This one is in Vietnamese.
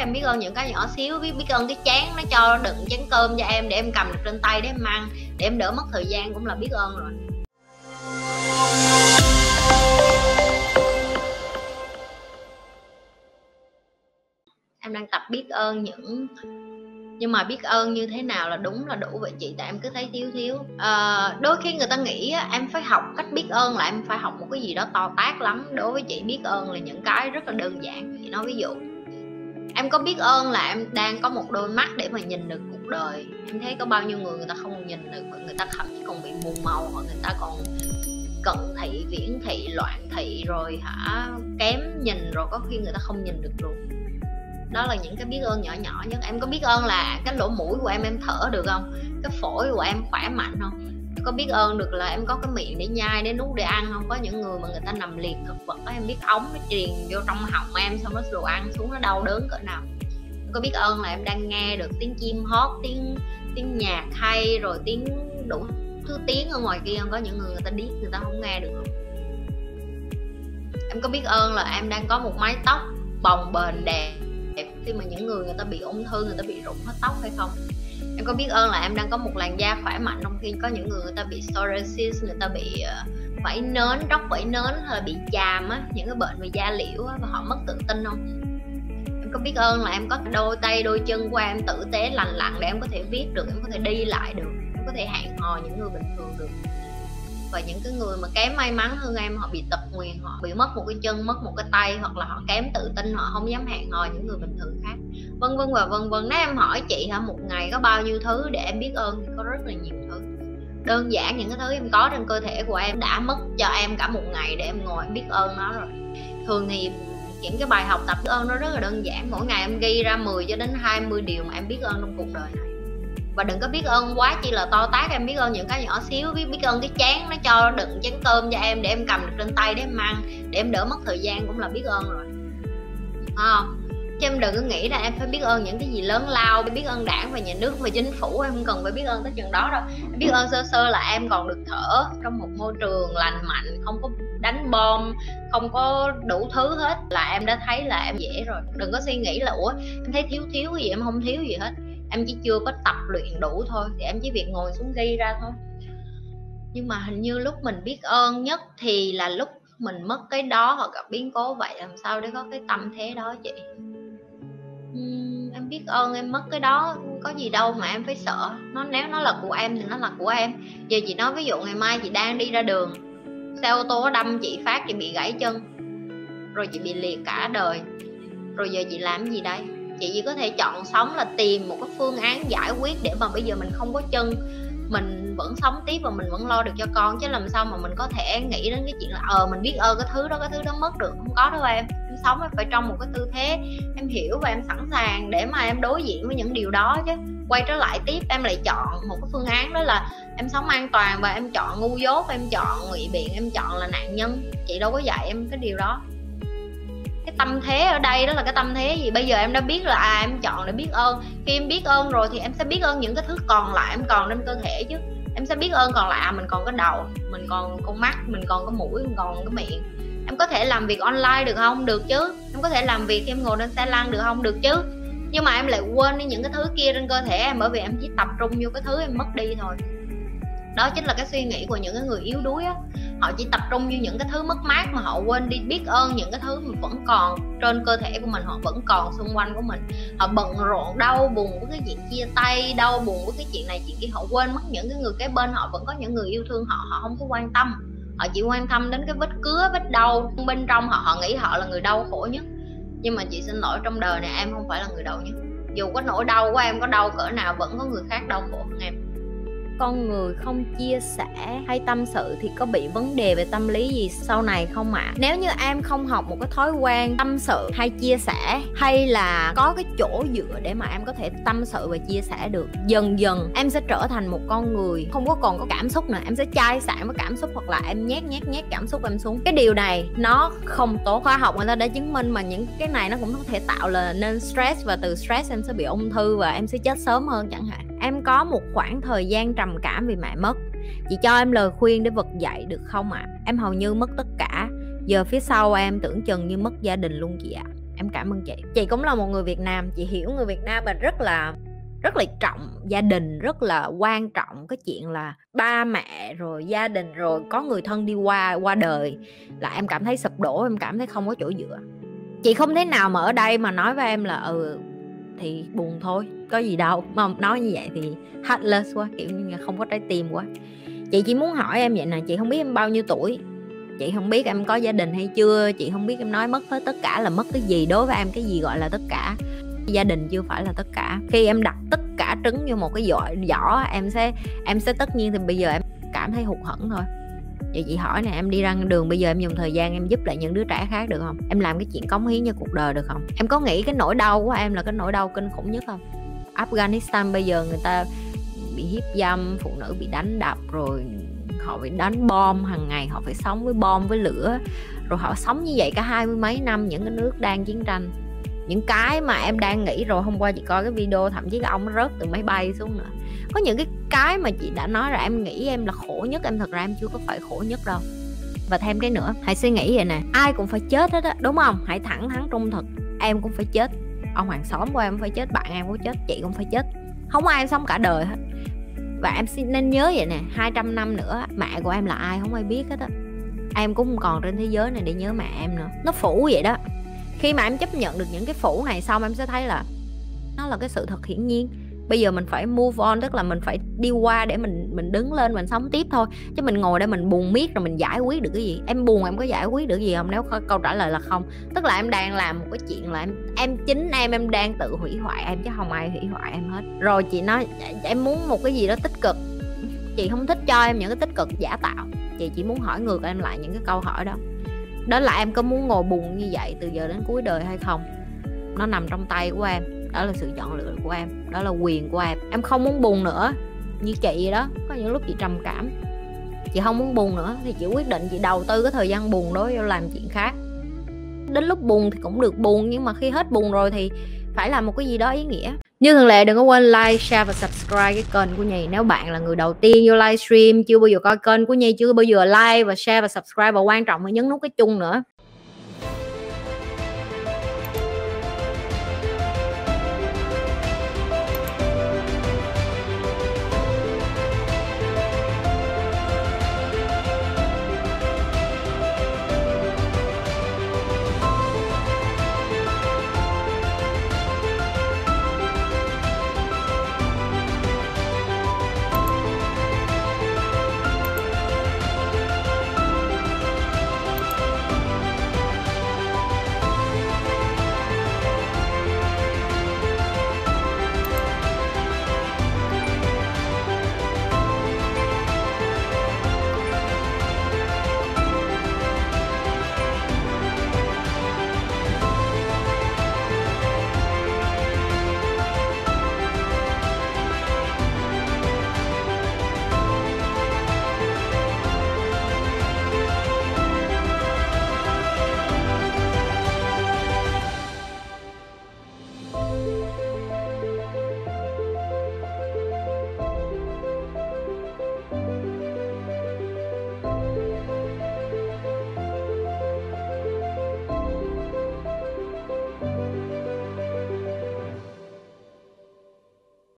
em biết ơn những cái nhỏ xíu biết biết ơn cái chén nó cho đựng chén cơm cho em để em cầm được trên tay để em ăn để em đỡ mất thời gian cũng là biết ơn rồi. Em đang tập biết ơn những nhưng mà biết ơn như thế nào là đúng là đủ vậy chị tại em cứ thấy thiếu thiếu. À, đôi khi người ta nghĩ em phải học cách biết ơn là em phải học một cái gì đó to tát lắm. Đối với chị biết ơn là những cái rất là đơn giản. Chị nói ví dụ em có biết ơn là em đang có một đôi mắt để mà nhìn được cuộc đời. Em thấy có bao nhiêu người người ta không nhìn được người ta thậm chí còn bị mù màu hoặc người ta còn cận thị, viễn thị, loạn thị rồi hả, kém nhìn rồi có khi người ta không nhìn được luôn. Đó là những cái biết ơn nhỏ nhỏ nhất. Em có biết ơn là cái lỗ mũi của em em thở được không? Cái phổi của em khỏe mạnh không? Có biết ơn được là em có cái miệng để nhai để nuốt để ăn không? Có những người mà người ta nằm liệt thực vật đó, em biết ống nó truyền vô trong họng em xong nó đồ ăn xuống nó đau đớn cỡ nào. Em có biết ơn là em đang nghe được tiếng chim hót tiếng tiếng nhạc hay rồi tiếng đủ thứ tiếng ở ngoài kia không? Có những người người ta điếc người ta không nghe được không? Em có biết ơn là em đang có một mái tóc bồng bềnh đẹp khi mà những người người ta bị ung thư người ta bị rụng hết tóc hay không? Em có biết ơn là em đang có một làn da khỏe mạnh trong khi có những người người ta bị psoriasis người ta bị ờ, uh, vảy nến róc vảy nến hay là bị chàm á những cái bệnh về da liễu á, và họ mất tự tin không? Em có biết ơn là em có đôi tay đôi chân của em tử tế lành lặn để em có thể viết được em có thể đi lại được em có thể hẹn hò những người bình thường được. Và những cái người mà kém may mắn hơn em họ bị tật nguyền họ bị mất một cái chân mất một cái tay hoặc là họ kém tự tin họ không dám hẹn hò những người bình thường khác vân vân, và vân vân. Nếu em hỏi chị hả, một ngày có bao nhiêu thứ để em biết ơn thì có rất là nhiều thứ. Đơn giản những cái thứ em có trên cơ thể của em đã mất cho em cả một ngày để em ngồi em biết ơn nó rồi. Thường thì những cái bài học tập biết ơn nó rất là đơn giản. Mỗi ngày em ghi ra 10 cho đến 20 điều mà em biết ơn trong cuộc đời này. Và đừng có biết ơn quá chỉ là to tát em biết ơn những cái nhỏ xíu, biết biết ơn cái chén nó cho đựng chén cơm cho em để em cầm được trên tay để em ăn để em đỡ mất thời gian cũng là biết ơn rồi. Không? Chứ em đừng có nghĩ là em phải biết ơn những cái gì lớn lao biết ơn đảng và nhà nước và chính phủ, em không cần phải biết ơn tới chừng đó đâu. Em biết ơn sơ sơ là em còn được thở trong một môi trường lành mạnh, không có đánh bom, không có đủ thứ hết. Là em đã thấy là em dễ rồi. Đừng có suy nghĩ là, ủa, em thấy thiếu thiếu gì, em không thiếu gì hết. Em chỉ chưa có tập luyện đủ thôi, thì em chỉ việc ngồi xuống ghi ra thôi. Nhưng mà hình như lúc mình biết ơn nhất thì là lúc mình mất cái đó hoặc gặp biến cố, vậy làm sao để có cái tâm thế đó chị? Biết ơn em mất cái đó, có gì đâu mà em phải sợ. Nó, nếu nó là của em thì nó là của em. Giờ chị nói ví dụ ngày mai chị đang đi ra đường, xe ô tô đâm chị phát, chị bị gãy chân, rồi chị bị liệt cả đời. Rồi giờ chị làm gì đây? Chị chỉ có thể chọn sống là tìm một cái phương án giải quyết để mà bây giờ mình không có chân mình vẫn sống tiếp và mình vẫn lo được cho con, chứ làm sao mà mình có thể nghĩ đến cái chuyện là ờ mình biết ơn cái thứ đó, cái thứ đó mất được. Không có đâu em. Em sống em phải trong một cái tư thế, em hiểu và em sẵn sàng để mà em đối diện với những điều đó chứ. Quay trở lại tiếp, em lại chọn một cái phương án đó là em sống an toàn và em chọn ngu dốt, em chọn ngụy biện, em chọn là nạn nhân. Chị đâu có dạy em cái điều đó tâm thế ở đây đó là cái tâm thế gì? Bây giờ em đã biết là à em chọn để biết ơn. Khi em biết ơn rồi thì em sẽ biết ơn những cái thứ còn lại em còn trên cơ thể chứ. Em sẽ biết ơn còn lại à, mình còn cái đầu mình còn con mắt mình còn cái mũi mình còn cái miệng. Em có thể làm việc online được không? Được chứ. Em có thể làm việc khi em ngồi trên xe lăn được không? Được chứ. Nhưng mà em lại quên đi những cái thứ kia trên cơ thể em bởi vì em chỉ tập trung vô cái thứ em mất đi thôi đó chính là cái suy nghĩ của những cái người yếu đuối á. Họ chỉ tập trung như những cái thứ mất mát mà họ quên đi biết ơn, những cái thứ mà vẫn còn trên cơ thể của mình, họ vẫn còn xung quanh của mình. Họ bận rộn, đau buồn với cái chuyện chia tay, đau buồn với cái chuyện này, chuyện kia. Họ quên mất những cái người kế bên họ, vẫn có những người yêu thương họ họ không có quan tâm. Họ chỉ quan tâm đến cái vết cứa, vết đau bên trong họ họ nghĩ họ là người đau khổ nhất. Nhưng mà chị xin lỗi, trong đời này em không phải là người đau nhất. Dù có nỗi đau của em có đau cỡ nào, vẫn có người khác đau khổ hơn em con người không chia sẻ hay tâm sự thì có bị vấn đề về tâm lý gì sau này không ạ? À? nếu như em không học một cái thói quen tâm sự hay chia sẻ, hay là có cái chỗ dựa để mà em có thể tâm sự và chia sẻ được, dần dần em sẽ trở thành một con người không có còn có cảm xúc nữa. Em sẽ chai sạn với cảm xúc hoặc là em nhét nhét nhét cảm xúc em xuống. Cái điều này nó không tốt. Khoa học người ta đã chứng minh mà những cái này nó cũng có thể tạo là nên stress và từ stress em sẽ bị ung thư và em sẽ chết sớm hơn chẳng hạn em có một khoảng thời gian trầm cảm vì mẹ mất. Chị cho em lời khuyên để vực dậy được không ạ? À? em hầu như mất tất cả. Giờ phía sau em tưởng chừng như mất gia đình luôn chị ạ. À. em cảm ơn chị. Chị cũng là một người việt nam. Chị hiểu người việt nam mình rất là rất là trọng gia đình, rất là quan trọng. Cái chuyện là ba mẹ rồi gia đình rồi, có người thân đi qua qua đời là em cảm thấy sụp đổ, em cảm thấy không có chỗ dựa. Chị không thể nào mà ở đây mà nói với em là ừ thì buồn thôi, có gì đâu. Mà nói như vậy thì heartless quá, kiểu như là không có trái tim quá. Chị chỉ muốn hỏi em vậy nè, chị không biết em bao nhiêu tuổi? Chị không biết em có gia đình hay chưa? Chị không biết em nói mất hết tất cả là mất cái gì, đối với em cái gì gọi là tất cả. Gia đình chưa phải là tất cả. Khi em đặt tất cả trứng vô một cái giỏ giỏ, em sẽ em sẽ tất nhiên thì bây giờ em cảm thấy hụt hẫng thôi vậy chị hỏi nè, em đi ra đường bây giờ em dùng thời gian em giúp lại những đứa trẻ khác được không? Em làm cái chuyện cống hiến cho cuộc đời được không? Em có nghĩ cái nỗi đau của em là cái nỗi đau kinh khủng nhất không? Afghanistan bây giờ người ta bị hiếp dâm, phụ nữ bị đánh đập, rồi họ phải đánh bom hàng ngày họ phải sống với bom, với lửa, rồi họ sống như vậy cả hai mươi mấy năm, những cái nước đang chiến tranh những cái mà em đang nghĩ rồi, hôm qua chị coi cái video thậm chí là ông rớt từ máy bay xuống nữa. Có những cái cái mà chị đã nói là em nghĩ em là khổ nhất, em thật ra em chưa có phải khổ nhất đâu. Và thêm cái nữa, hãy suy nghĩ vậy nè, ai cũng phải chết hết á, đúng không? Hãy thẳng thắn, trung thực. Em cũng phải chết. Ông hàng xóm của em cũng phải chết, bạn em cũng chết, chị cũng phải chết. Không ai sống cả đời hết. Và em xin, nên nhớ vậy nè 200 năm nữa, mẹ của em là ai không ai biết hết á. Em cũng không còn trên thế giới này để nhớ mẹ em nữa. Nó phủ vậy đó khi mà em chấp nhận được những cái phủ này xong, em sẽ thấy là nó là cái sự thật hiển nhiên. Bây giờ mình phải move on, tức là mình phải đi qua để mình mình đứng lên, mình sống tiếp thôi. Chứ mình ngồi đây mình buồn miết rồi mình giải quyết được cái gì? Em buồn em có giải quyết được gì không? Nếu câu trả lời là không. Tức là em đang làm một cái chuyện là em em chính em em đang tự hủy hoại em, chứ không ai hủy hoại em hết. Rồi chị nói, em muốn một cái gì đó tích cực. Chị không thích cho em những cái tích cực giả tạo. Chị chỉ muốn hỏi ngược em lại những cái câu hỏi đó đó là em có muốn ngồi buồn như vậy từ giờ đến cuối đời hay không? Nó nằm trong tay của em. Đó là sự chọn lựa của em. Đó là quyền của em. Em không muốn buồn nữa. Như chị đó, có những lúc chị trầm cảm. Chị không muốn buồn nữa thì chị quyết định chị đầu tư cái thời gian buồn đó vô làm chuyện khác. Đến lúc buồn thì cũng được buồn nhưng mà khi hết buồn rồi thì phải làm một cái gì đó ý nghĩa như thường lệ đừng có quên like, share và subscribe cái kênh của Nhi. Nếu bạn là người đầu tiên vô livestream Chưa bao giờ coi kênh của Nhi Chưa bao giờ like và share và subscribe Và quan trọng là nhấn nút cái chung nữa.